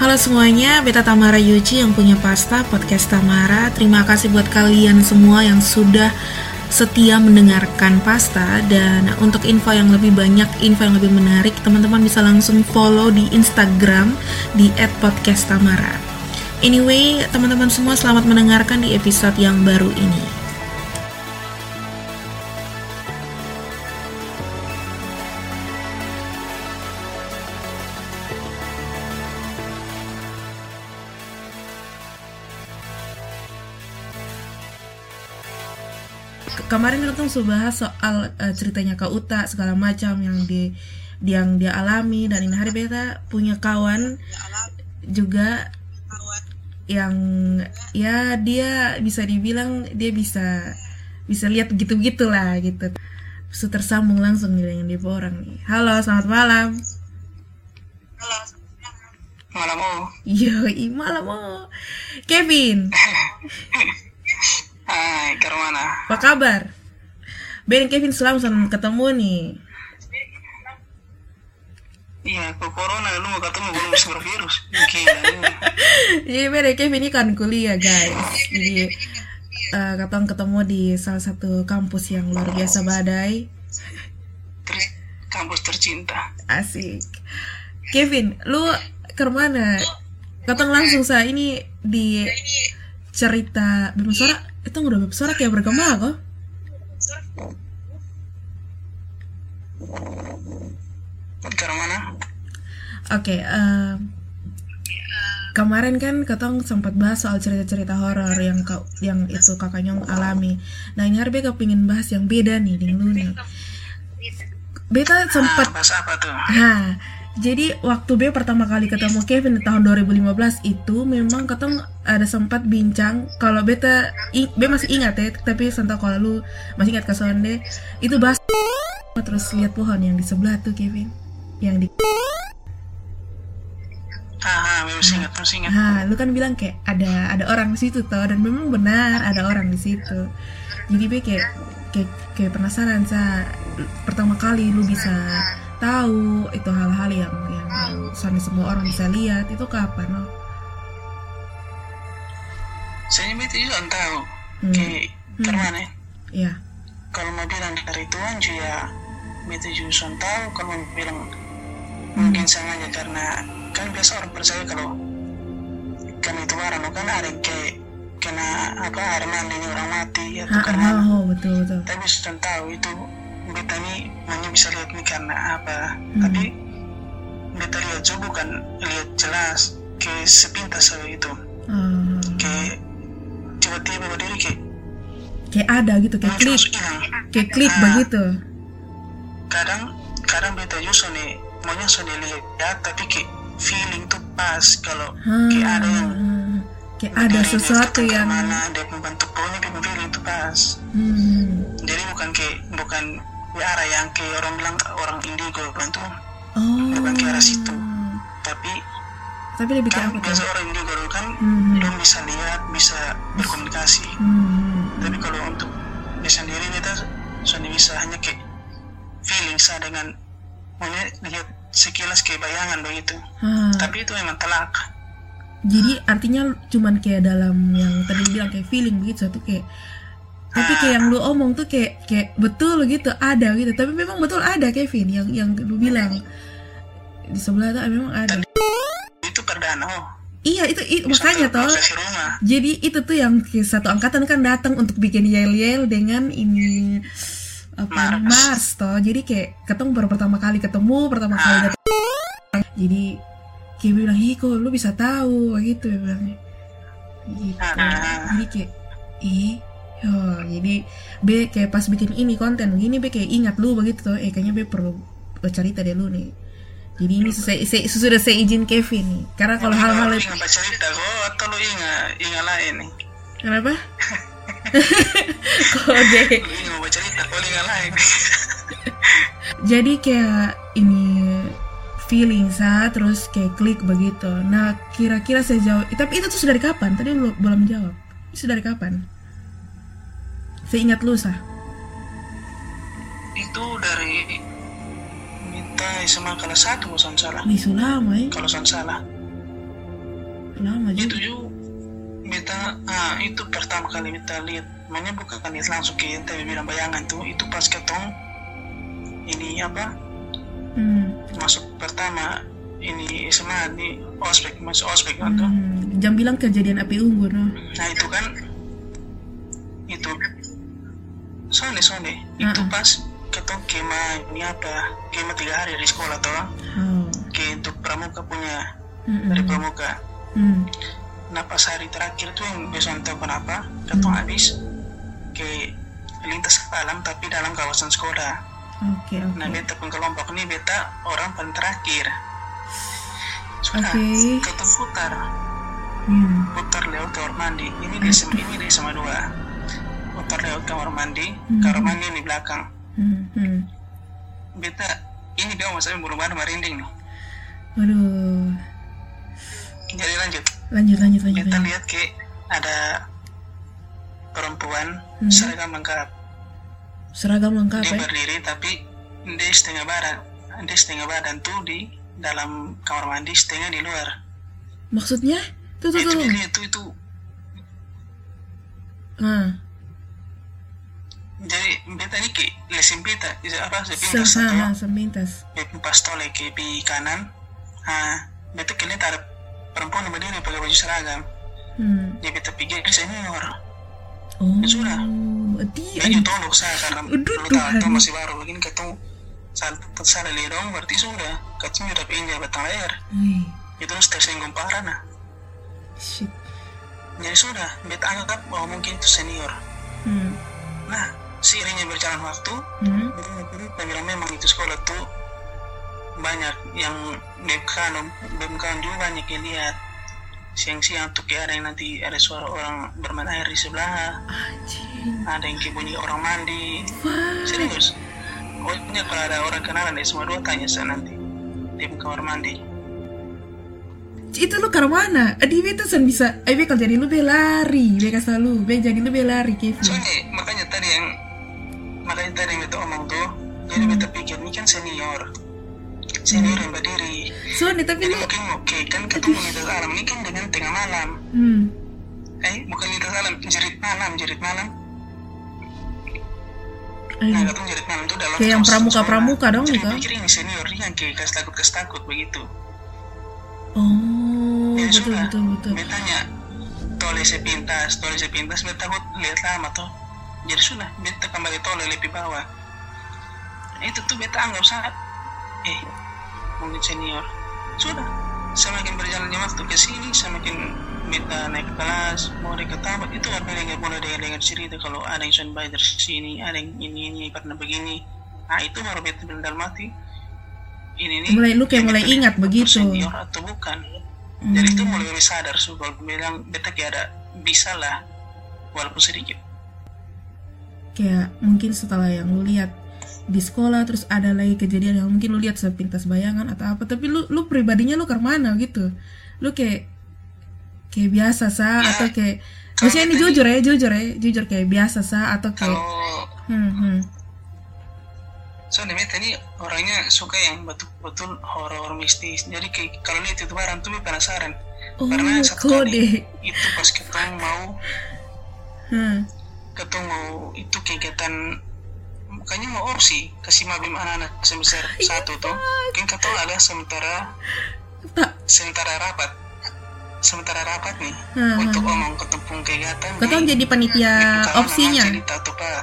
Halo semuanya, Beta Tamara Yuji yang punya pasta podcast Tamara. Terima kasih buat kalian semua yang sudah setia mendengarkan pasta dan untuk info yang lebih banyak, info yang lebih menarik, teman-teman bisa langsung follow di Instagram di @podcasttamara. Anyway, teman-teman semua selamat mendengarkan di episode yang baru ini. Tuh bahas soal uh, ceritanya Kak Uta segala macam yang di yang dia alami. Dan ini hari beta punya kawan juga yang ya dia bisa dibilang dia bisa bisa lihat gitu gitulah gitu. So, tersambung langsung nih dengan dia orang nih. Halo selamat malam. Halo malam. Oh yo malam oh. Kevin. Hai, ke mana? Apa kabar? Ben Kevin selalu sama ketemu nih. Iya, kok corona lu mau ketemu belum bervirus. Gila. Jadi Ben Kevin ini kan kuliah guys. Jadi uh, ketemu ketemu di salah satu kampus yang luar biasa badai. Kampus tercinta. Asik. Kevin, lu ke mana? Ketemu langsung sa ini di cerita Bima Suara itu udah besar kayak bergema kok Cara mana? Oke, okay, uh, kemarin kan ketong sempat bahas soal cerita-cerita horor yang kau yang itu kakaknya alami. Nah ini hari beta kepingin bahas yang beda nih dengan lu nih. Beta sempat. Ah, apa tuh? Nah, jadi waktu B pertama kali ketemu Kevin di tahun 2015 itu memang ketemu ada sempat bincang kalau beta B masih ingat ya tapi santai kalau lu masih ingat ke sonde itu bahas terus lihat pohon yang di sebelah tuh Kevin yang di Ah, masih ingat, masih ingat. Nah, lu kan bilang kayak ada ada orang di situ toh dan memang benar ada orang di situ. Jadi B kayak kayak, kayak penasaran sa pertama kali lu bisa tahu itu hal-hal yang yang, yang semua orang bisa lihat itu kapan loh? Saya itu juga tahu hmm. kayak hmm. ke mana? Iya. Kalau mau bilang dari Tuhan juga itu juga tahu kalau bilang mungkin sengaja karena kan biasa orang percaya kalau kan itu barang kan ada kayak kena apa air mandi orang mati atau karena oh, betul betul. Tapi sudah tahu itu beta ini hanya bisa lihat nih karena apa. Hmm. tapi beta lihat juga bukan lihat jelas ke sepintas saja itu hmm. ke tiba-tiba berdiri ke kayak ada gitu kayak klik. kayak klik nah, begitu kadang kadang beta justru nih maunya sudah lihat tapi ke feeling tuh pas kalau hmm. kayak ada yang kayak ada sesuatu yang mana dia membentuk pohonnya dia feeling itu pas hmm. jadi bukan kayak bukan di arah yang ke orang bilang orang indigo kan tuh oh. bukan ke arah situ tapi tapi lebih kan ke biasa orang indigo kan hmm. belum bisa lihat bisa berkomunikasi hmm. tapi kalau untuk dia sendiri kita sudah bisa hanya kayak feeling sah dengan melihat lihat sekilas kayak bayangan begitu. Hmm. tapi itu memang telak. Jadi artinya cuman kayak dalam yang tadi bilang kayak feeling begitu satu kayak tapi kayak yang lu omong tuh kayak kayak betul gitu ada gitu. Tapi memang betul ada Kevin yang yang lu bilang. Di sebelah tuh memang ada. Itu perdana oh. Iya itu, itu makanya toh. Jadi itu tuh yang satu angkatan kan datang untuk bikin yel yel dengan ini apa Mars, Mars toh. Jadi kayak ketemu baru pertama kali ketemu pertama ah. kali datang. Jadi kayak bilang ih kok lu bisa tahu gitu ya bilangnya. Gitu. Ah. Jadi kayak ih Oh, jadi B kayak pas bikin ini konten begini B kayak ingat lu begitu tuh. Eh kayaknya B perlu cerita deh lu nih. Jadi ini saya, saya, sudah saya izin Kevin nih. Karena kalau hal-hal itu ingat cerita kok atau lu ingat ingat lain nih. Kenapa? Kode. Lu ingat ingat lain. Jadi kayak ini feeling sa terus kayak klik begitu. Nah kira-kira sejauh tapi itu tuh sudah dari kapan? Tadi belum belum jawab. Itu dari kapan? Seingat lu sah? Itu dari minta SMA kelas satu kalau salah. Di Sulama ya? Kalau salah. lama juga itu juga beta ah itu pertama kali beta lihat makanya bukan lihat langsung ke ente bilang bayangan tuh itu pas ketong ini apa hmm. masuk pertama ini SMA di ospek masuk ospek kan tuh hmm. jam bilang kejadian api unggun no? nah itu kan itu soalnya soalnya uh -uh. itu pas ketong kema ini apa kema tiga hari di sekolah toh oh. ke untuk pramuka punya mm -mm. dari pramuka mm. nah pas hari terakhir tuh yang besok tahu kenapa ketong mm. habis ke lintas alam tapi dalam kawasan sekolah okay, okay. nah beta pun kelompok ini beta orang paling terakhir sudah okay. ketong putar mm. putar lewat kamar mandi ini di ini di sama dua putar lewat kamar mandi mm. kamar mandi di belakang Hmm. Beta ini dia masalah bulu badan merinding nih. Waduh. Jadi lanjut. Lanjut lanjut lanjut. Beta lanjut. lihat ke ada perempuan hmm. seragam lengkap. Seragam lengkap dia ya? berdiri tapi dia setengah badan, dia setengah badan tuh di dalam kamar mandi, setengah di luar. Maksudnya? Tuh tuh tuh. Itu itu itu. Ah jadi beta ini ke lesin beta apa sepintas atau sepintas pas tole ke pi kanan ah beta kelihat ada perempuan berdiri pakai baju seragam hmm. dia beta pikir senior oh ya sudah dia juga tolong saya karena lu tahu masih baru begini ketemu saat salah lerong berarti sudah katanya udah pinjam batang hmm. itu harus tersinggung parah nah Shit. jadi sudah beta anggap bahwa mungkin itu senior hmm. nah seiringnya berjalan waktu hmm. bilang memang itu sekolah tuh banyak yang BMKan BMKan juga banyak yang lihat siang-siang tuh kayak ada yang nanti ada suara orang bermain air di sebelah Anjing. ada yang kayak bunyi orang mandi What? serius pokoknya kalau ada orang kenalan di semua dua tanya saya nanti di kamar mandi itu lu ke mana? Di itu sen bisa, eh kalau jadi lu be lari, be selalu, be jadi lu be lari Kevin. Soalnya makanya tadi yang makanya tadi yang kita omong tuh jadi hmm. kita pikir ini kan senior senior hmm. yang berdiri so nih tapi jadi mungkin oke okay, kan ketemu di alam ini kan dengan tengah malam. Hmm. eh bukan di alam jerit malam jerit malam. Ayo. nah ketemu jerit malam itu dalam kayak yang pramuka pramuka dong jadi gitu. pikir ini senior yang kayak kas takut kas takut begitu. Oh jadi betul sudah. betul betul. Betanya tole sepintas tole sepintas beta takut lihat lama tuh. Jadi sudah beta kembali tolak lebih bawah. Itu tuh beta anggap saat eh mungkin senior. Sudah semakin berjalannya waktu ke sini semakin beta naik kelas mau naik ke tamat itu apa yang mulai dengar dengar cerita kalau ada yang sudah bayar sini ada yang ini ini pernah begini. Nah itu baru beta dalam mati ini nih mulai lu kayak mulai ingat begitu. senior atau bukan? Hmm. jadi itu mulai lebih sadar so kalau bilang beta kayak ada bisa lah walaupun sedikit. Kayak mungkin setelah yang lu lihat di sekolah terus ada lagi kejadian yang mungkin lu lihat sepintas bayangan atau apa tapi lu lu pribadinya lu ke mana gitu? Lu kayak kayak biasa sa ya, atau kayak maksudnya ini jujur ya jujur ya jujur kayak biasa sa atau kayak kalau hmm, hmm. soalnya tadi orangnya suka yang betul-betul horor mistis. Jadi kayak kalau lihat itu barang tuh penasaran. Oh, karena satu kode. kali itu pas kita mau hmm. ketemu itu kegiatan kayaknya mau opsi kasih mabim anak-anak semester iya, satu tuh. Kan kata ada sementara sementara rapat. Sementara rapat nih hmm. untuk omong ketemu kegiatan kata jadi panitia opsinya? cerita tuh pak.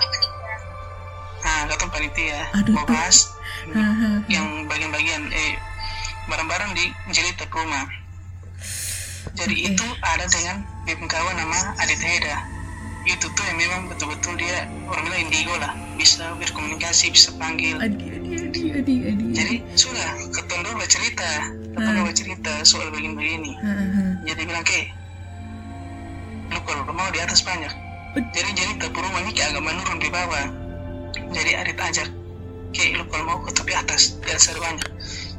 Nah kata panitia. Aduh, mau bahas yang bagian-bagian eh barang-barang di cerita rumah jadi okay. itu ada dengan kawan nama Adit Heda itu tuh yang memang betul-betul dia orang bilang indigo lah. Bisa berkomunikasi bisa panggil. Adi, adi, adi, adi, adi. jadi sudah ketemu dulu cerita. Ketemu uh. cerita soal begini begini uh, uh. jadi bilang ke lu kalau mau di atas banyak. Jadi jadi tapi rumah ini agak menurun di bawah. Jadi Arit ajak ke lu kalau mau ke tepi atas di atas ada banyak.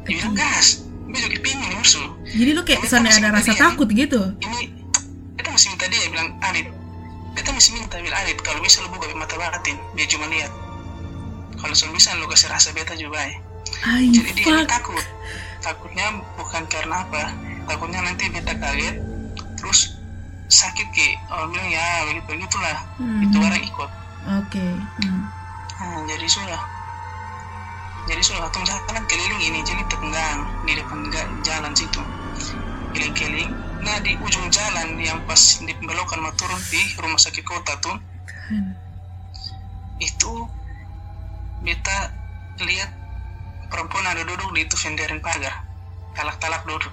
Dia bilang gas. Besok pingin musuh jadi lu kayak sana ada rasa takut gitu? Ini kita masih minta dia bilang Arit kita masih minta bil Adit kalau bisa lu buka mata batin dia cuma lihat. Kalau sudah bisa lu kasih rasa beta juga ya Ay, jadi dia takut. Takutnya bukan karena apa takutnya nanti beta kaget terus sakit ke orang bilang ya begitu begitulah hmm. itu orang ikut. Oke okay. hmm. nah, jadi sudah. Jadi sudah waktu jalan keliling ini jadi tenggang di depan jalan situ. Keliling-keliling nah di ujung jalan yang pas di pembelokan mau turun di rumah sakit kota tuh hmm. itu beta lihat perempuan ada duduk di itu venderin pagar. Talak-talak duduk.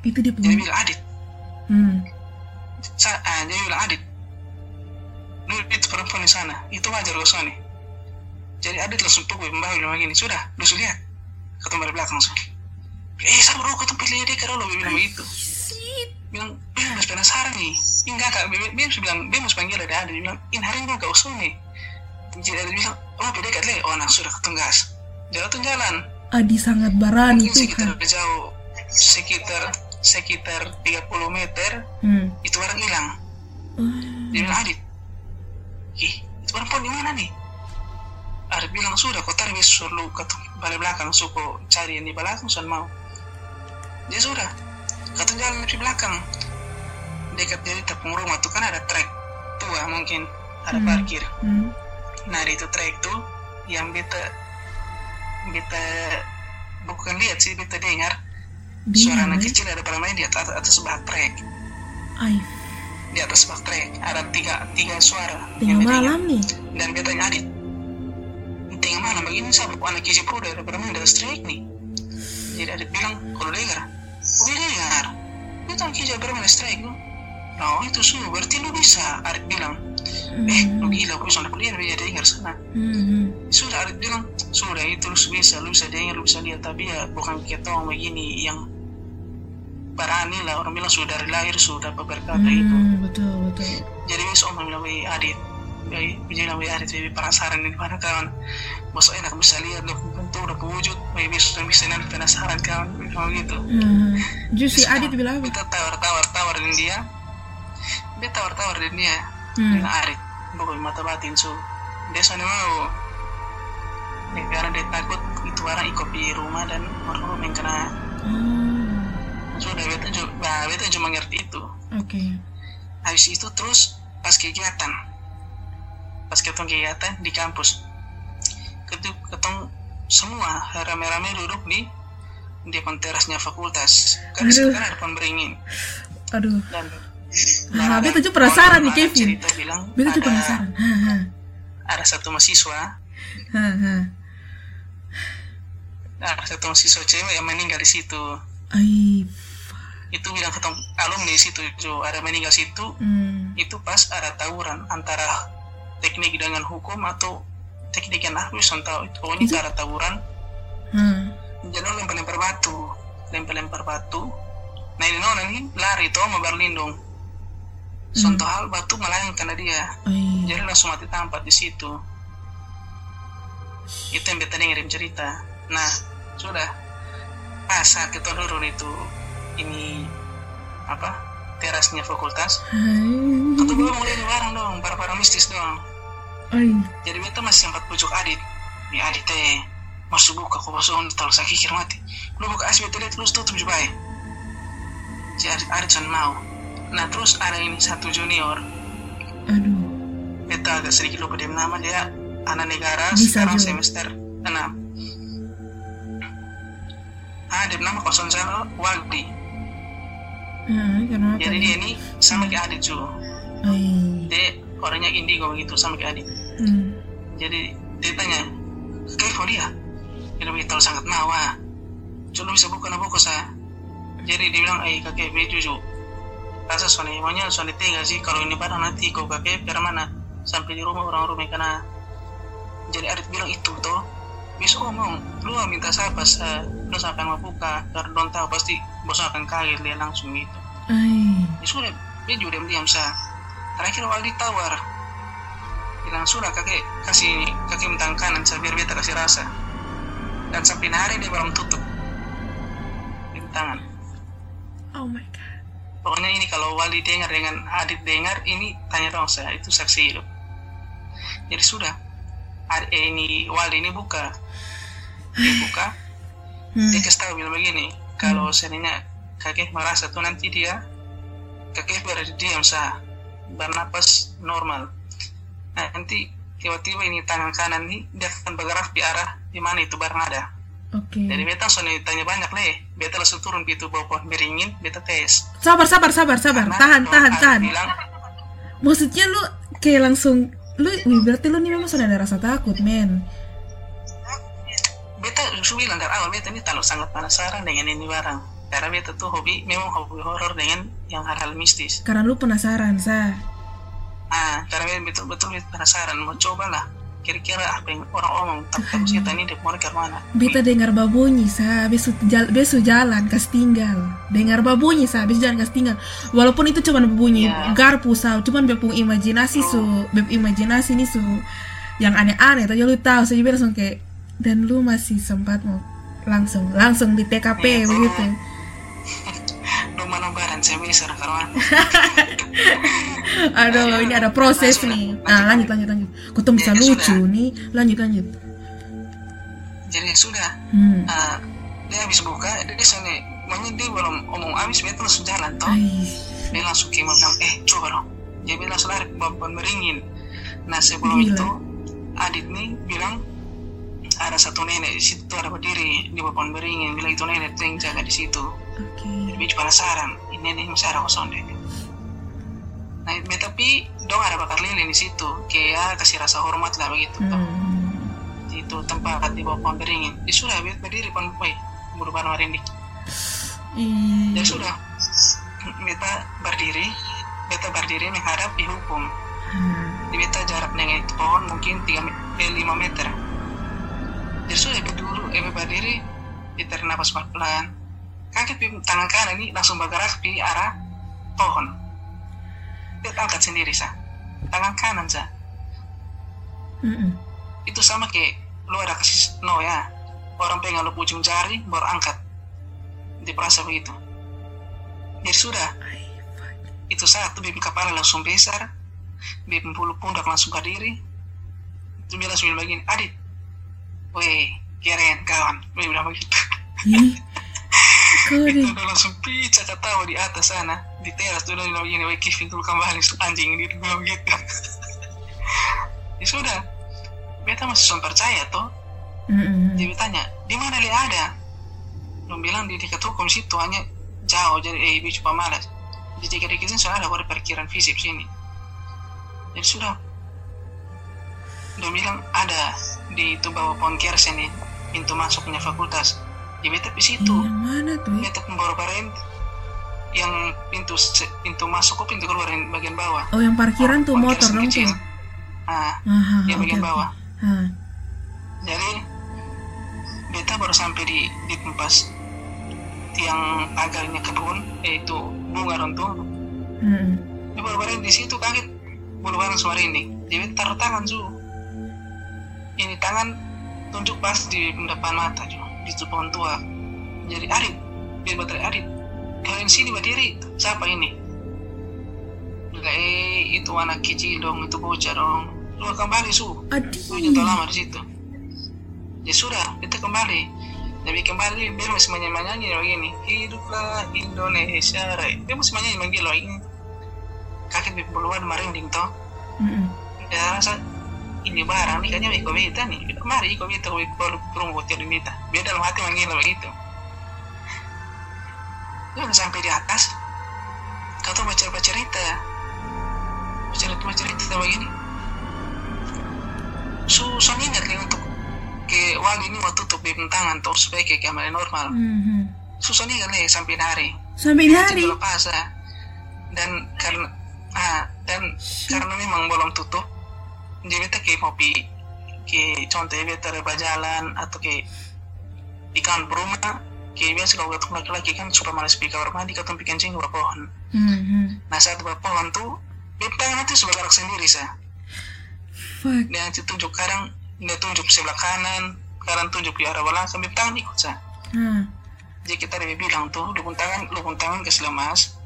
Itu dia jadi bilang adit. Hmm. Sa ah, dia bilang adit. Lu itu perempuan di sana. Itu wajar loh nih jadi adit langsung pukul mbak bilang begini. Sudah lu lihat ketemu dari belakang langsung eh sabar dulu ketemu pilih dia kalau lo bilang begitu bilang bilang masih penasaran nih. Enggak kak. Bilang bilang dia mau panggil ada. Adit bilang ini hari ini gak usah nih. Jadi adit bilang oh beda kali oh nah sudah ketenggas jalan tuh jalan. Adi sangat berani tuh sekitar kan. jauh sekitar sekitar 30 meter hmm. itu orang hilang. Hmm. dia bilang Adit ih itu perempuan di mana nih? Adit bilang sudah kau tarik suruh lu ke balik belakang suku cari yang di belakang sudah mau. Dia sudah kata jalan di belakang. Dekat dari tepung rumah tuh kan ada trek tua mungkin. Ada hmm. parkir. Hmm. nah di itu trek tuh yang beta beta bukan lihat sih beta dengar. Suara anak kecil ada main di atas atas sebuah trek. Ay. di atas sebuah trek ada tiga tiga suara. Tengah malam nih. Dan beta nyadit tengah malam begini sabuk anak kecil pro ada pada main di atas trek nih. Jadi adit bilang kalau dengar dengar. Itu anak kecil bermain di trek Oh itu sudah berarti lu bisa Arif bilang. Eh lu gila gue sudah kuliah bisa dengar sana. Mm-hmm. sudah Arif bilang sudah itu lu bisa lu bisa dengar lu bisa lihat tapi ya bukan kita begini yang berani lah orang bilang sudah dari lahir sudah berkata hmm, itu betul betul. Jadi besok om bilang adit Adit jadi penasaran di mana kawan bos enak bisa lihat lo bentuk udah wujud wih besok bisa nanti penasaran kawan kalau gitu hmm. justru adit bilang kita tawar tawar dia dia tawar tawar dia hmm. dengan adit bukan mata batin so dia sana mau karena dia takut itu orang ikut di rumah dan orang yang kena hmm. sudah beta juga beta cuma ngerti itu oke okay. habis itu terus pas kegiatan pas ketemu kegiatan di kampus ketemu, ketemu semua rame-rame duduk di di depan terasnya fakultas kan kan ada pemberingin aduh dan Nah, beta juga penasaran nih Kevin. Beta juga penasaran. Ada satu mahasiswa. Ada satu mahasiswa cewek yang meninggal di situ. Ay, itu bilang ketemu alumni di situ ada meninggal situ hmm. itu pas ada tawuran antara teknik dengan hukum atau teknik yang aku tahu itu. Pokoknya itu ada tawuran. Hmm. jadi lempar-lempar batu. Lempar-lempar batu. Nah ini nona nih lari tuh mau berlindung. Hmm. hal batu melayang karena dia hmm. jadi langsung mati tampak di situ. Itu yang beta ngirim cerita. Nah sudah. Pas saat kita turun itu ini apa terasnya fakultas. Kita belum mulai barang dong para-para mistis dong Ay. jadi beta masih sempat pujuk adit. Ya adit teh masuk buka kok masuk tahu saya kikir mati. Lu buka asbet lihat lu tutup juga jadi adit, adit mau. Nah terus ada ini satu junior. Aduh. Beta agak sedikit lupa dia nama dia anak negara Bisa sekarang juga. semester enam. Ada nama kosong saya Wagdi hmm, jadi dia ini sama kayak adik juga dia orangnya indigo begitu sama kayak adik hmm. jadi dia tanya kayak dia dia begitu sangat mawa coba bisa buka nama buku saya jadi dia bilang eh kakek beju juga rasa soalnya emangnya soalnya tega sih kalau ini barang nanti kau kakek biar mana? Sampai di rumah orang-orang kena. Jadi Arif bilang itu toh bisa ngomong lu minta siapa lu sampai mau buka? Karena don tahu pasti bos akan kaget dia langsung gitu. Ya sudah dia juga diam sa. Terakhir Waldi tawar bilang sudah kakek kasih kakek mentang kanan saya biar beta kasih rasa. Dan sampai hari dia belum tutup. Tangan. Oh my god. Pokoknya ini kalau Wali dengar dengan Adit dengar ini tanya dong saya itu saksi hidup. Jadi sudah eh, ini Wali ini buka. Dia buka hmm. dia kasih tahu bilang begini kalau hmm. seandainya kakek merasa tuh nanti dia kaki berada diam sah bernapas normal nah nanti tiba-tiba ini tangan kanan nih dia akan bergerak di arah di mana itu barang ada. Okay. Jadi beta soalnya tanya banyak leh. Beta langsung turun gitu bawa pohon beringin, beta tes. Sabar, sabar, sabar, sabar. Karena tahan, tahan, tahan. Bilang, Maksudnya lu kayak langsung lu berarti lu nih memang sudah ada rasa takut, men. Beta justru bilang dari awal beta ini terlalu sangat penasaran dengan ini barang. Karena beta tuh hobi, memang hobi horor dengan yang hal-hal mistis. Karena lu penasaran, sah. Ah, karena betul-betul penasaran, mau coba lah kira-kira apa yang orang omong tentang kita ini dek ke mana? Beta dengar babunyi sa. Besu jal, besu jalan kas tinggal. Dengar babunyi sa. Besu jalan kas tinggal. Walaupun itu cuma babunyi yeah. garpu sa. Cuman bepung imajinasi oh. su. Bep imajinasi nih su. Yang aneh-aneh tadi lu tahu saya langsung kayak dan lu masih sempat mau langsung langsung di TKP yeah, begitu. Mana barang saya bisa kawan aduh ini ada proses nih. nah lanjut lanjut lanjut. Kau tuh bisa lucu nih. Lanjut lanjut. Jadi sudah. Hmm. uh, dia habis buka dia soalnya makanya dia belum omong habis dia langsung jalan toh. Dia langsung kima bilang eh coba dong. Dia bilang langsung lari babon meringin nah sebelum Gila. itu Adit nih bilang ada satu nenek di situ ada berdiri di babon beringin bilang itu nenek yang jaga di situ okay. lebih penasaran ini nih masih ada kosong deh nah tapi dong ada bakar lilin di situ kayak kasih rasa hormat lah begitu hmm. itu tempat di bawah pohon beringin ya sudah berdiri pohon boy buru baru hari ini hmm. ya sudah beta berdiri beta berdiri menghadap di hukum hmm. di beta jarak dengan itu pohon mungkin 3 eh, 5 meter jadi sudah eh berdiri ditarik nafas pelan kaki tangan kanan ini langsung bergerak di arah pohon. Dia angkat sendiri sah tangan kanan sah mm -mm. itu sama kayak lu ada kasih no ya. Orang pengen lu ujung jari baru angkat. Diperasa begitu. Jadi sudah. Itu satu bibi kepala langsung besar. Bibi bulu pundak langsung diri. Itu bilang langsung begini adit. Weh keren kawan bibi bilang begitu. Itu langsung pica ketawa di atas sana di teras tuh lagi ini wake Kevin tuh kembali anjing ini bilang gitu ya sudah beta masih belum percaya toh mm-hmm. dia tanya di mana dia ada? Belum bilang di dekat hukum situ hanya jauh jadi eh ibu cuma malas. Di tiga dikit ini soalnya ada parkiran fisik sini. Jadi sudah. Dia bilang ada di itu bawah pohon kersen nih pintu masuknya fakultas. Ya beta di situ. Yang mana tuh? Beta pemborobarin yang pintu pintu masuk ke pintu keluar yang bagian bawah. Oh yang parkiran tuh motor dong tuh? Ah yang bagian okay, bawah. Okay. jadi beta baru sampai di di tempat tiang pagarnya kebun yaitu bunga dong tuh. Hmm. ya baru di situ kaget. Bulu barang suara ini. Jadi taruh tangan su. Ini tangan tunjuk pas di depan mata juga di pohon tua. Jadi Arit biar baterai Arit kalian sini berdiri. Siapa ini? Eh itu anak kecil dong. Itu bocah dong. Lu kembali su. Lu jatuh lama di situ. Ya sudah kita kembali. Tapi kembali biar masih menyanyi begini hiduplah Indonesia Raya dia masih menyanyi manggil loh ini kakek berpeluang merinding toh. Mm -hmm. ya rasa ini barang nih kayaknya iko beta nih mari iko beta ko kalau perung hotel beta dia dalam hati manggil begitu dan sampai di atas. Kau tuh baca baca cerita baca cerita baca cerita begini susah ingat nih untuk ke wali ini mau tutup di tangan tuh supaya kayak kamera normal. Mm-hmm. susah nih nih sampai hari. Sampai hari? Lepas dan karena ah dan karena memang belum tutup jadi beta kayak kopi kayak contohnya beta reba jalan atau kayak ikan berumah kayak biasa kalau ketemu laki-laki kan suka malas pergi kamar mandi ketemu kencing di pohon mm-hmm. nah saat di pohon tuh beta nanti sudah gerak sendiri sa Fuck. dia nanti tunjuk kadang dia tunjuk sebelah kanan kadang tunjuk di arah belakang sambil tangan ikut sa mm. jadi kita lebih bilang tuh lubung tangan lubung tangan ke lemas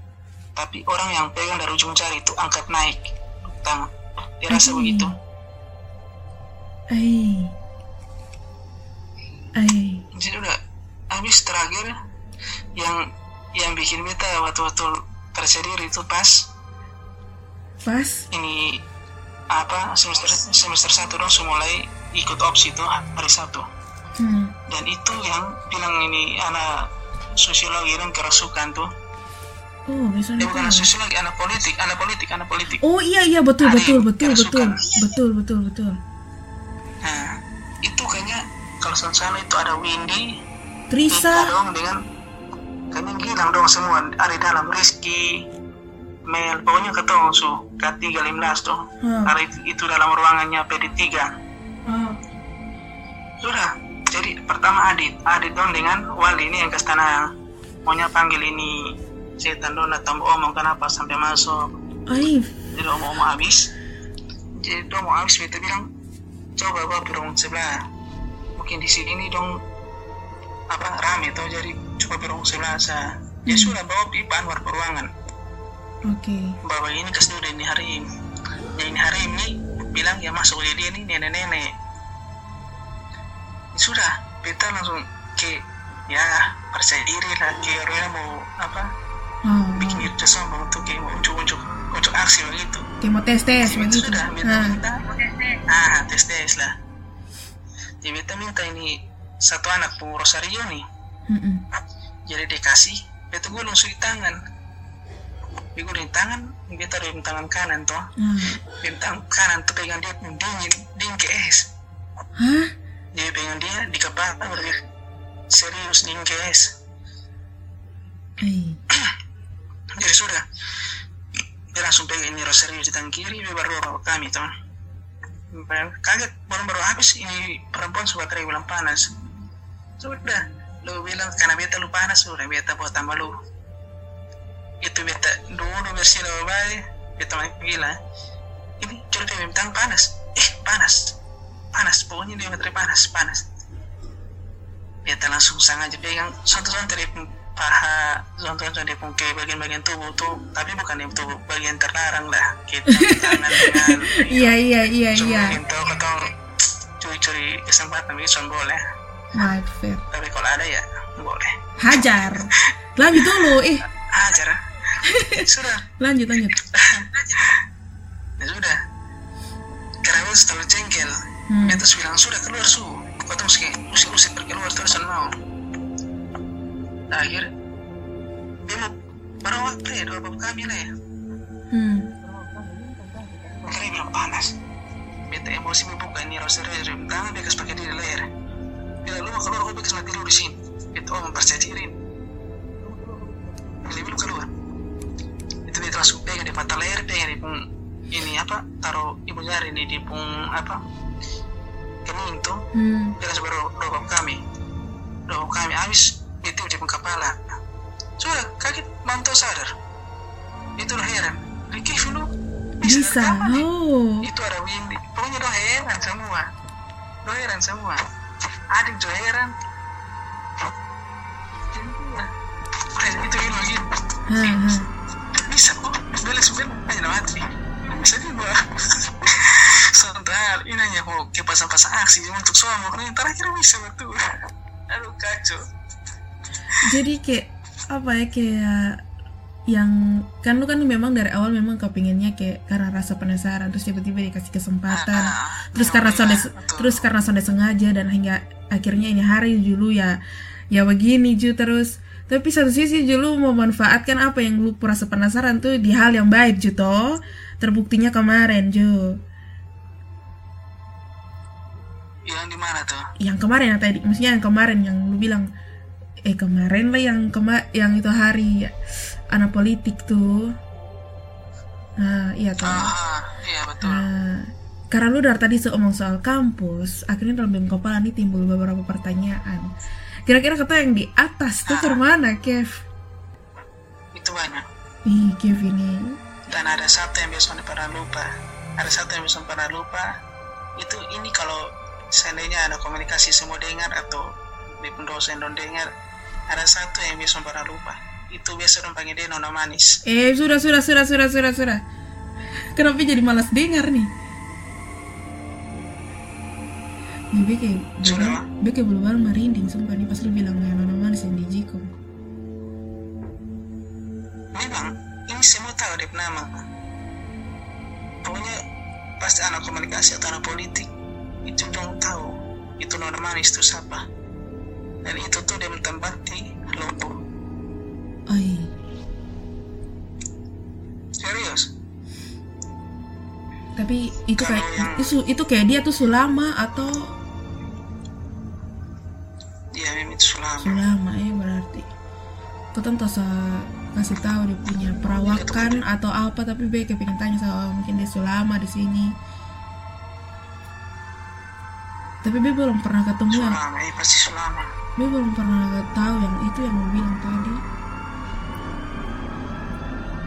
tapi orang yang pegang dari ujung jari itu angkat naik tangan dia rasa mm-hmm. begitu Ay. Ay. Jadi udah habis terakhir yang yang bikin beta waktu-waktu diri itu pas pas ini apa semester semester satu dong mulai ikut opsi itu hari Sabtu hmm. dan itu yang bilang ini anak sosiologi dan kerasukan tuh Oh, bisa eh, bukan sosiologi, anak politik, anak politik, anak politik. Oh iya iya betul Hari betul betul betul betul betul betul. Nah, itu kayaknya kalau salah itu ada Windy, Trisa dong dengan kayaknya hilang dong semua ada dalam Rizky, Mel, pokoknya ketemu su K315 tuh. Hmm. Ada itu dalam ruangannya PD3. Hmm. Sudah, jadi pertama Adit, Adit dong dengan Wali ini yang ke tanah maunya panggil ini setan dong datang omong kenapa sampai masuk. Aif. Jadi omong-omong habis. Jadi dong mau habis kita bilang coba bawa burung sebelah. Mungkin di sini dong apa rame tuh jadi coba burung sebelah sa. Ya hmm. sudah bawa pipa Anwar peruangan. Oke. Okay. Bawa ini ke studio ini hari ini. Ya ini hari ini bilang ya masuk dia ini nenek-nenek. Ya sudah, kita langsung ke ya percaya diri lah ke orangnya mau apa hmm. bikin itu sombong untuk ke mau ujuk-ujuk ujuk aksi begitu. Mau tes tes begitu. Sudah, hmm. minta, ah tes tes lah. Jadi kita minta ini satu anak pun Rosario nih. Mm -mm. Jadi dikasih, betul gue langsung di tangan Iku di tangan, dia taruh di tangan kanan toh. Hmm. Di tangan kanan tuh pegang dia dingin, dingin ke es. Hah? Dia pegang dia di kepala berarti serius dingin ke es. Hmm. Jadi sudah, dia langsung pegang ini serius di tangan kiri, dia baru bawa kami toh. Kaget baru-baru habis ini perempuan suka teriak bilang panas. Sudah, lu bilang karena beta lu panas, sudah beta buat tambah lu. Itu beta dulu bersih lo baik. Beta gila ini curhat bintang panas. Eh panas. Panas pokoknya dia materi panas panas. Beta langsung sangat pegang dia pun paha contoh-contoh dia pun ke bagian-bagian tubuh tuh tapi bukan yang tubuh bagian terlarang lah tangan dengan iya iya. iya iya itu ketong curi-curi kesempatan bisa boleh. Tapi kalau ada ya boleh. Hajar. Lanjut dulu eh hajar sudah. Lanjut lanjut. Ya sudah. Karena setelah jengkel. Hmm. dia terus bilang sudah keluar su. Kau terus kayak usik-usik keluar terus mau nah, akhir dia mau baru waktu ya dua bapak kami lah ya. Hmm. karena bilang panas. Beta emosi membuka ini rasa dari tangan bekas pakai di leher bila lu mau keluar kau bekas mati dulu di sini. Itu oh mempercayai diri bila lu keluar. Itu dia langsung pegang di mata leher pegang di pung ini apa taruh ibu jari ini di pung apa? Kening tuh hmm. dia langsung baru kami. Dobok kami habis itu di kepala. Sudah kaget mantau sadar. Itu udah heran. Ricky lu bisa, bisa. Oh. itu ada Windy. Pokoknya udah heran semua. Udah heran semua. Adik juga heran. Itu hmm, hmm. Bisa kok. Boleh sebenarnya aja mati. Bisa juga Santal, ini hanya mau ke pasang-pasang aksi untuk suami terakhir bisa betul. Aduh kacau jadi kayak apa ya kayak yang kan lu kan memang dari awal memang kepinginnya kayak karena rasa penasaran terus tiba-tiba dikasih kesempatan. Ah, terus karena sonde terus karena sonde sengaja dan hingga akhirnya ini hari dulu ya ya begini ju terus. Tapi satu sisi lu memanfaatkan apa yang lu merasa penasaran tuh di hal yang baik Ju toh. Terbuktinya kemarin Ju. Yang di mana tuh? Yang kemarin yang tadi maksudnya yang kemarin yang lu bilang eh kemarin lah yang kema yang itu hari anak politik tuh nah iya tuh ah, iya betul nah, karena lu dari tadi seomong soal kampus akhirnya dalam kepala ini timbul beberapa pertanyaan Kira-kira kata yang di atas tuh ke mana, Kev? Itu banyak. Ih, Kev ini. Dan ada satu yang biasanya pernah lupa. Ada satu yang biasanya pernah lupa. Itu ini kalau seandainya ada komunikasi semua dengar atau di dosen don dengar, ada satu yang biasanya pernah lupa. Itu biasa dong panggil dia nona manis. Eh, sudah, sudah, sudah, sudah, sudah, sudah. Kenapa jadi malas dengar nih? Nih beke belum beke belum merinding sumpah nih pas lu bilang yang nona manis yang di Jiko. Memang sama pokoknya pasti anak komunikasi atau anak politik itu dong tahu itu nona manis itu siapa dan itu tuh dia mentempati lopo Ay. serius? Tapi itu Kalau kayak yang- itu itu kayak dia tuh sulama atau? Dia memang itu selama sulama ya berarti. Kau tentu kasih tahu dia punya perawakan atau apa tapi be pengen tanya sama mungkin dia sulama di sini tapi be belum pernah ketemu yang selama eh pasti selama. Be belum pernah tahu yang itu yang mau bilang tadi.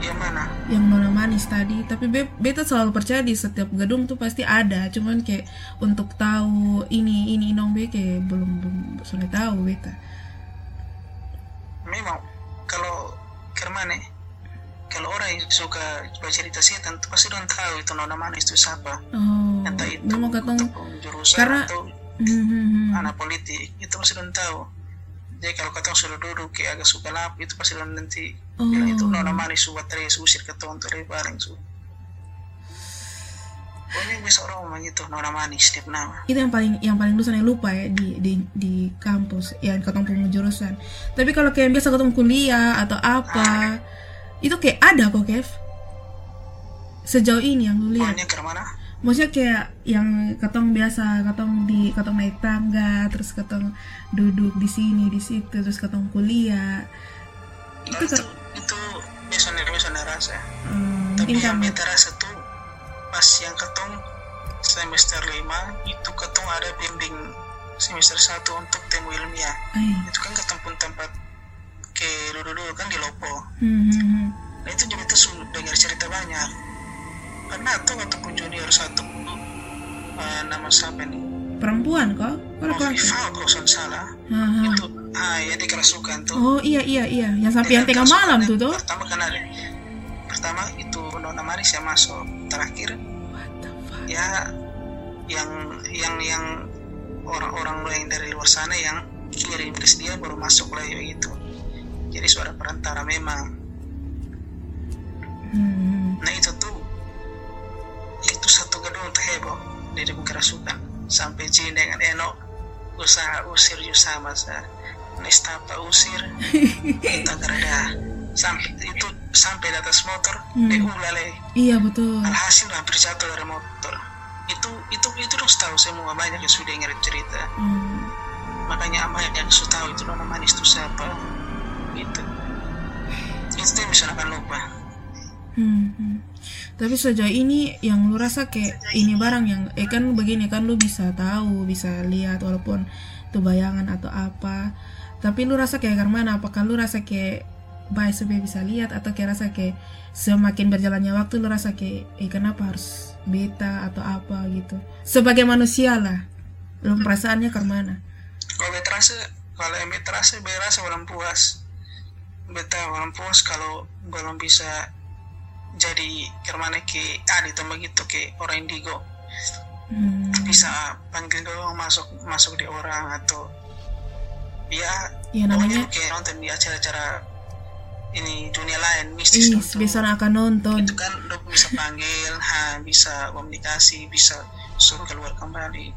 Yang mana? Yang nona manis tadi. Tapi be beta selalu percaya di setiap gedung tuh pasti ada. Cuman kayak untuk tahu ini ini nong be kayak belum belum sudah tahu beta memang kalau kermane kalau orang yang suka bercerita setan tuh pasti dong tahu itu nona manis itu siapa. Oh entah itu ketong untuk jurusan karena- atau Hmm, hmm, hmm. anak politik itu pasti dong tahu. Jadi kalau ketong sudah duduk kayak agak suka lap itu pasti dong nanti Oh. bilang itu nona manis suka terus usir ketong dari bareng su pokoknya bisa orang ngomong itu nona manis tiap nama. Itu yang paling yang paling dosa yang lupa ya di di di kampus yang ketemu jurusan. Tapi kalau kayak biasa ketemu kuliah atau apa itu kayak ada kok Kev. Sejauh ini yang lu lihat. Mana maksudnya kayak yang ketong biasa ketong di ketong naik tangga terus ketong duduk di sini di situ terus ketong kuliah. Itu itu kan itu biasanya biasanya rasa. Hmm, tapi yang beta rasa tuh pas yang ketong semester 5 itu ketong ada bimbing semester 1 untuk temu ilmiah. Ay itu kan ketong pun tempat ke dulu-dulu kan di Lopo. Hmm, hmm, hmm. Nah itu jadi tuh dengar cerita banyak. Pernah tuh ataupun junior satu eh, nama siapa nih perempuan kok? Oh, laki-laki? Viva kalau saya salah. Haha. itu ah ya di kerasukan tuh. Oh iya iya iya. Yang sampai yang tengah malam tuh tuh. Pertama ada pertama itu nona manis yang masuk. Terakhir what the fuck? ya yang yang yang orang-orang lo yang dari luar sana yang kirim ke dia baru masuk lah gitu. Jadi suara perantara memang depan kerasukan. Sampai Jin dengan Eno usaha usir juga sama sa Nestapa usir. Kita gerada sampai itu sampai di atas motor Hmm. dia ulale iya betul. Alhasil hampir jatuh dari motor. Itu itu itu harus tahu semua. Banyak yang sudah dengar cerita. Hmm. makanya ama yang sudah tahu itu nona manis itu siapa. Gitu. Itu yang bisa akan lupa Hmm, hmm. Tapi sejauh ini yang lu rasa kayak ini barang yang eh kan begini kan lu bisa tahu, bisa lihat walaupun itu bayangan atau apa. Tapi lu rasa kayak mana? Apakah lu rasa kayak baik supaya bisa lihat atau kayak rasa kayak semakin berjalannya waktu lu rasa kayak eh kenapa harus beta atau apa gitu. Sebagai manusia lah. Lu perasaannya ke mana? kalau beta rasa kalau beta rasa beta rasa belum puas beta belum puas kalau belum bisa jadi ke mana ke adit atau begitu ke orang indigo Hmm. bisa panggil doang masuk masuk di orang atau ya Ya namanya kayak nonton di acara-acara ini dunia lain mistis ih, besok akan nonton. itu kan lo bisa panggil ha, bisa komunikasi bisa suruh keluar kembali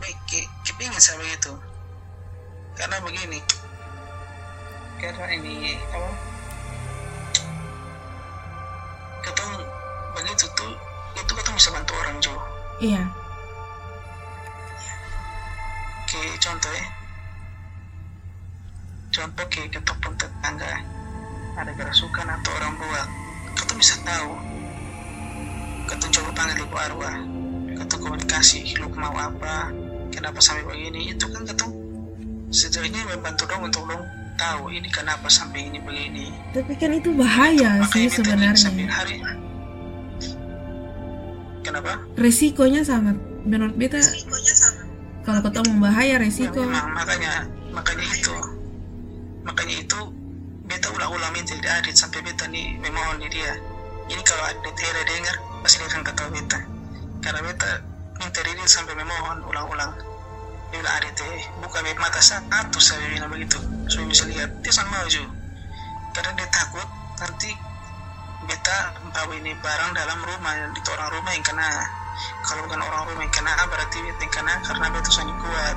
baik ke, kepingin saya begitu karena begini karena ini apa ketemu begitu tuh itu ketemu bisa bantu orang juga Iya. kayak contoh ya. Contoh kayak ketemu tetangga ada kerasukan atau orang buat. Kita bisa tahu. Kita coba panggil ibu arwah. Kita komunikasi lu mau apa? Kenapa sampai begini? Itu kan kita sejauh ini membantu dong untuk dong tahu ini kenapa sampai ini begini. Tapi kan itu bahaya sih ini sampai sebenarnya. hari kenapa? Resikonya sangat menurut beta kalau ketemu bahaya resiko. Ya, memang makanya makanya itu. Makanya itu beta ulang-ulang minta di adit sampai beta nih memohon di dia. Ini kalau adit era dengar pasti dia akan ketahui beta. Karena beta minta di dia sampai memohon ulang-ulang dia bilang adit eh buka beb mata satu saya bilang begitu. Supaya bisa lihat. Dia sangat mau juga karena dia takut nanti beta bawa ini barang dalam rumah di orang rumah yang kena. Kalau bukan orang rumah yang kena berarti beta yang kena karena beta sangat kuat.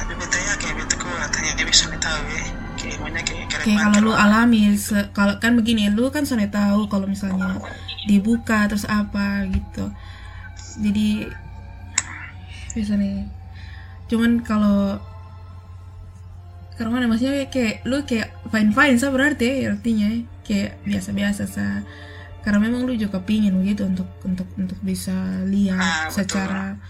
Tapi beta ya kayak beta kuat. Hanya dia bisa tahu ya kayak mana kayak kayak kalau lu alami kalau kan begini lu kan soalnya tahu kalau misalnya dibuka terus apa gitu. Jadi bisa nih cuman kalau karena maksudnya kayak lu kayak fine fine sah berarti artinya kayak biasa biasa sah karena memang lu juga pingin gitu untuk untuk untuk bisa lihat ah, secara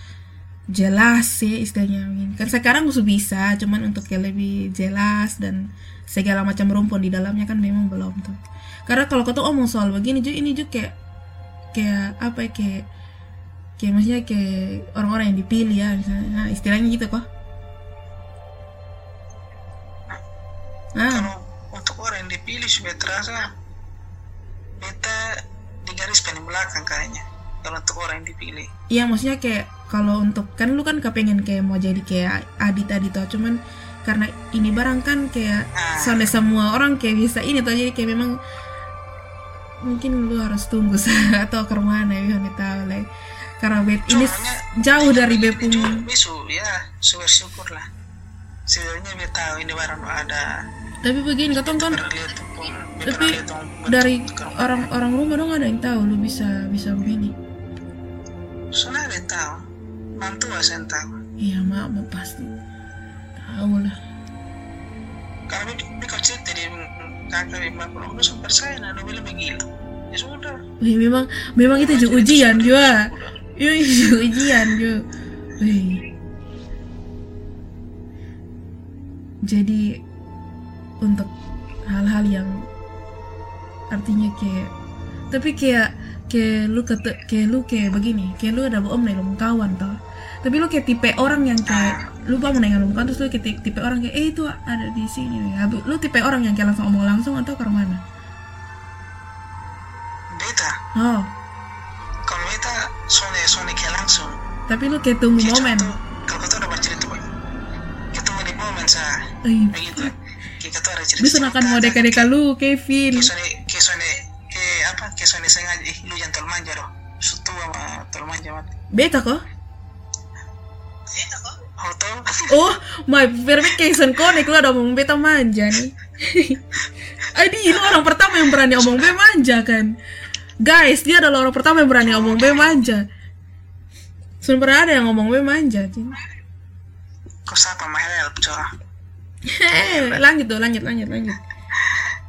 jelas sih istilahnya. Kan sekarang udah bisa cuman untuk kayak lebih jelas dan segala macam rumpun di dalamnya kan memang belum tuh. Karena kalau kau tuh omong soal begini juga ini juga kayak kayak apa ya kayak kayak maksudnya kayak orang-orang yang dipilih ya misalnya nah, istilahnya gitu kok nah. kalau untuk orang yang dipilih sudah terasa beta di garis paling belakang kayaknya kalau untuk orang yang dipilih iya maksudnya kayak kalau untuk kan lu kan kepengen kayak mau jadi kayak adit adit tuh cuman karena ini barang kan kayak nah. soalnya semua orang kayak bisa ini tuh jadi kayak memang mungkin lu harus tunggu atau ke mana ya tahu lah karena bet ini jauh dari bepung. bisu ya syukur lah sebenarnya bet tahu ini barang ada tapi begini katong kan? tapi dari orang-orang rumah dong ada yang tahu lu bisa bisa begini. Soalnya ada tahu. Mantu asen tahu. Iya mak mau pasti tahu lah. Kalau di kecil tadi kakak lima puluh lu super saya nah lu lebih gila. Ya sudah. Memang memang itu juga ujian juga itu ujian juga Wih. jadi untuk hal-hal yang artinya kayak tapi kayak kayak lu kata kayak lu kayak begini kayak lu ada om nih lu kawan tau tapi lu kayak tipe orang yang kayak lu bangun dengan lu terus lu kayak tipe orang kayak eh itu ada di sini. Ya lu tipe orang yang kayak langsung omong langsung atau ke mana? Beta oh kayak langsung. Tapi lu kayak tunggu kayak momen. kalau kita udah baca itu ketemu di momen sah begitu kita tuh ada cerita bisa makan mau deka-deka lu Kevin. Kayak kayak kayak apa? Kayak soalnya saya ngaji lu jangan manja loh sutu sama manja mati beta kok? Beta kok? Oh oh my verification connect lu ada ngomong beta manja nih. Adi lu orang pertama yang berani ngomong be manja kan? Guys dia adalah orang pertama yang berani ngomong be manja Sebenernya ada yang ngomong be manja kok siapa mah help coba. Lanjut tuh lanjut lanjut lanjut.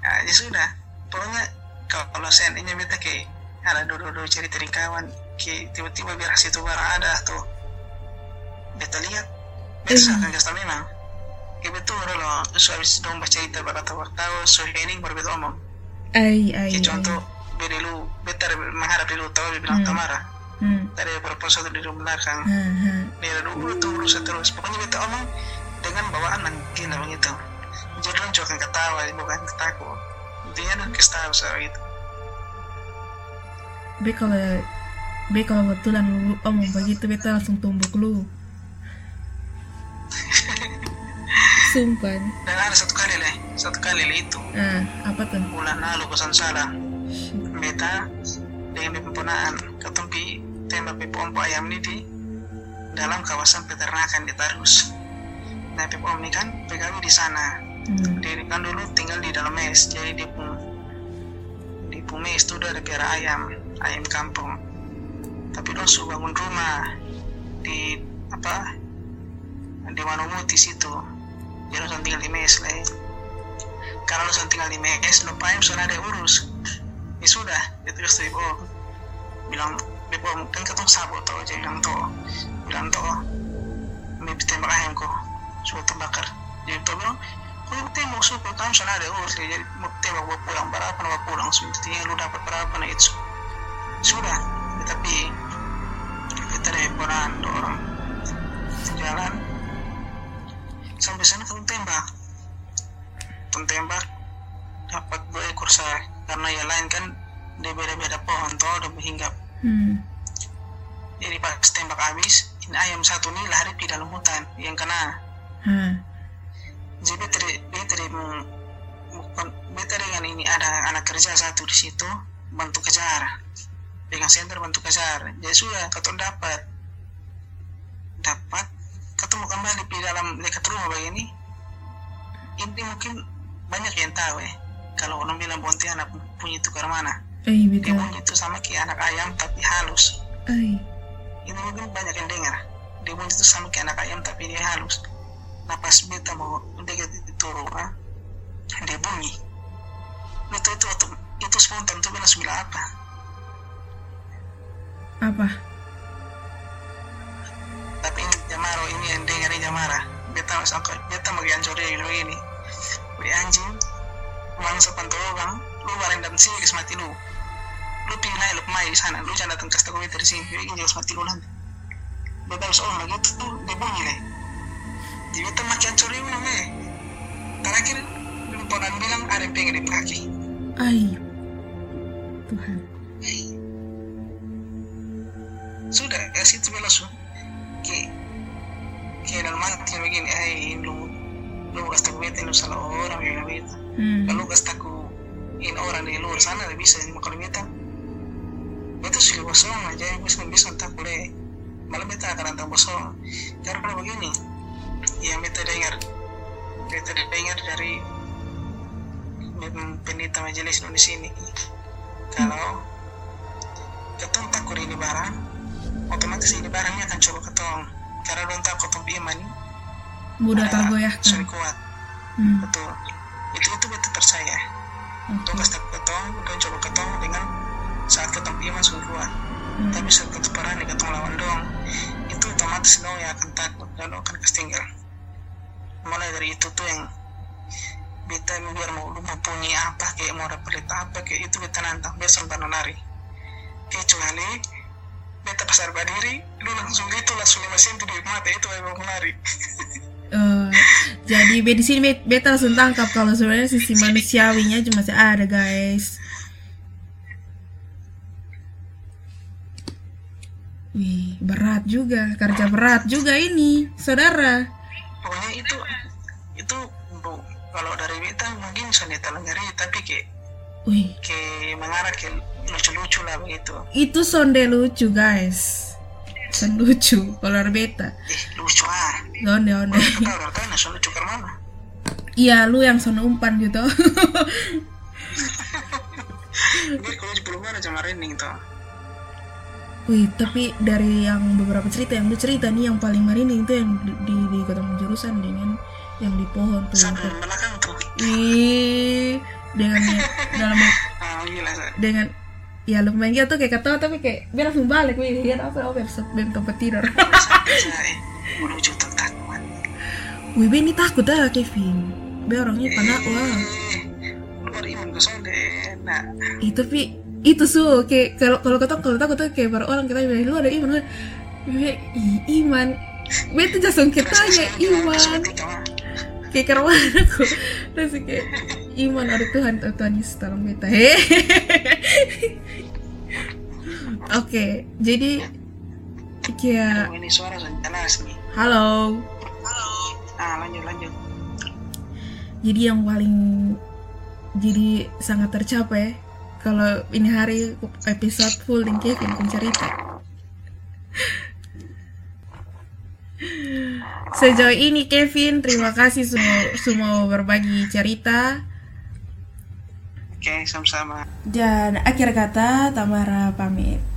Nah, ya sudah. Pokoknya kalau seandainya beta kayak ada dulu-dulu cerita dari kawan kayak tiba-tiba biar situ barang ada tuh. Beta lihat. Beta mm. akan kasih memang betul loh terus habis dong baca cerita pada tahu tahu so ini baru beta omong. Ay ay contoh beda lu beta mengharap dulu tahu bilang hmm. tamara hmm. tadi proposal di rumah belakang. Hmm. hmm. dia dulu tuh terus terus. Pokoknya beta omong dengan bawaan yang gila begitu jadi lu akan ketawa bukan ketakut. Intinya kasih tahu soal itu. Be kalau be kalau kebetulan lu omong begitu beta langsung tumbuk lu. Sumpah. Dan ada satu kali lah satu kali lah itu. Ah apa tuh? Bulan lalu pesan salah. Beta dengan pemponaan. Ketempi tembak pompa ayam ini di dalam kawasan peternakan di Tarus nah Om ini kan PKW di sana. Hmm. dia kan dulu tinggal di dalam mes jadi di pun di pun mes itu ada piara ayam ayam kampung. Tapi lo sudah bangun rumah di apa di Manumuti situ. Jadi lo tinggal di mes lah karena lo tinggal di mes lo payung sudah ada urus. Ya sudah dia terus tuh oh bilang Bebo kan ketemu sabot tuh jadi bilang tuh bilang tuh Mimpi tembak ayam kok sudah terbakar. Jadi tuh bilang kalau tembak suka kamu sana ada urus jadi mau tembak bawa pulang berapa bawa pulang? Sebetulnya lu dapat berapa nah itu sudah tapi kita teleponan orang jalan. Sampai sana kamu tembak. Kamu tembak dapat dua ekor saya. Karena yang lain kan dia beda-beda pohon tuh udah berhinggap hmm. jadi pas tembak habis ini ayam satu nih lari di dalam hutan yang kena. Hmm. jadi dia tadi dia tadi beta dengan ini ada anak kerja satu di situ bantu kejar. Dengan center bantu kejar. Jadi sudah kau dapat. Dapat ketemu kembali di dalam dekat rumah begini ini. Mungkin banyak yang tahu ya kalau orang bilang anak punya tukar mana Ay, dia bunyi itu sama kayak anak ayam tapi halus. Ay. ini mungkin banyak yang dengar. Dia bunyi itu sama kayak anak ayam tapi dia halus. Nah pas beta mau dekat itu rumah dia bunyi. Itu itu itu, itu spontan tuh bilang sebelah apa? Apa? Tapi ini Jamaro ini yang dengar Jamara. Beta masuk beta mau gancur dia dulu ini. Wih anjing. Bangsa pantologang lu bareng dan sini kes mati lu lu pilih naik lu mai di sana. Lu jangan datang ke stako dari sini. Jadi jelas mati lu nanti. Beta harus oh gitu tuh dia bunyi nih jadi beta makin hancur ini nih terakhir lu ponan bilang ada yang pengen di kaki ay Tuhan. Sudah ya situ su. Ke ke dalam mati begini. Ay lu lu kasih beta lu salah orang ya beta hmm. kalau kasih tahu in orang di luar sana bisa kalau beta beta sudah bosong aja bisa bisa tak boleh malah beta akan antang bosong. Karena begini yang beta dengar beta dengar dari penita majelis di sini kalau ketong takut ini barang otomatis ini barangnya akan coba ketong. Karena don tak ketong iman mudah tergoyahkan. sulit kuat. Hmm. betul. Itu itu beta percaya untuk kasih ketong dan coba ketong dengan saat ketong iman sulit kuat Hmm. tapi saat ketong perani ketong lawan dong itu otomatis dong ya akan takut dan akan ketinggal mulai dari itu tuh yang beta biar mau lu mempunyai apa kayak mau dapat apa kayak itu beta nantang besok tanah nari kecuali beta pasar badiri lu langsung gitu langsung lima senti di mata itu yang mau lari Uh, jadi di sini be- beta langsung tangkap kalau sebenarnya sisi manusiawinya cuma masih ada guys. Wih, berat juga, kerja berat juga ini, saudara. pokoknya itu itu bu kalau dari beta mungkin soneta ngeri tapi kayak Wih, kayak mengarah ke lucu-lucu lah begitu itu sonde lucu guys. Son lucu kalau dari beta. eh lucu ah Sonde onde. kau tahu kan so lucu ke mana Iya, lu yang son umpan gitu. Gue kalau di perumahan aja merinding tuh Wih, tapi dari yang beberapa cerita yang lu cerita nih yang paling merinding itu yang di di, di ketemu jurusan dengan yang di pohon tuh. sampai belakang tuh. Ih, dengan dalam ah dengan ya lumayan gitu kayak ketawa tapi kayak dia langsung balik wih lihat apa apa besok ben tempat tidur. Eh. Takut wih ini takut ah Kevin. Be orangnya panak wah. Eh lu baru iman ke sonde nah. Ih, tapi itu su kayak kalau kalau kata kalau takut tuh kayak para orang kita bilang lu ada iman? Kan iman. Be tuh langsung kita tanya iman. Kayak kerawan aku. Terus kayak iman ada Tuhan Tuhan Yesus tolong beta. Hehehe oke jadi kayak ini suara jelas nih. Halo. Ah lanjut lanjut. Jadi yang paling jadi sangat tercapai kalau ini hari episode full dengan Kevin pun cerita. Sejauh ini Kevin terima kasih semua semua berbagi cerita. Oke sama-sama. Dan akhir kata Tamara pamit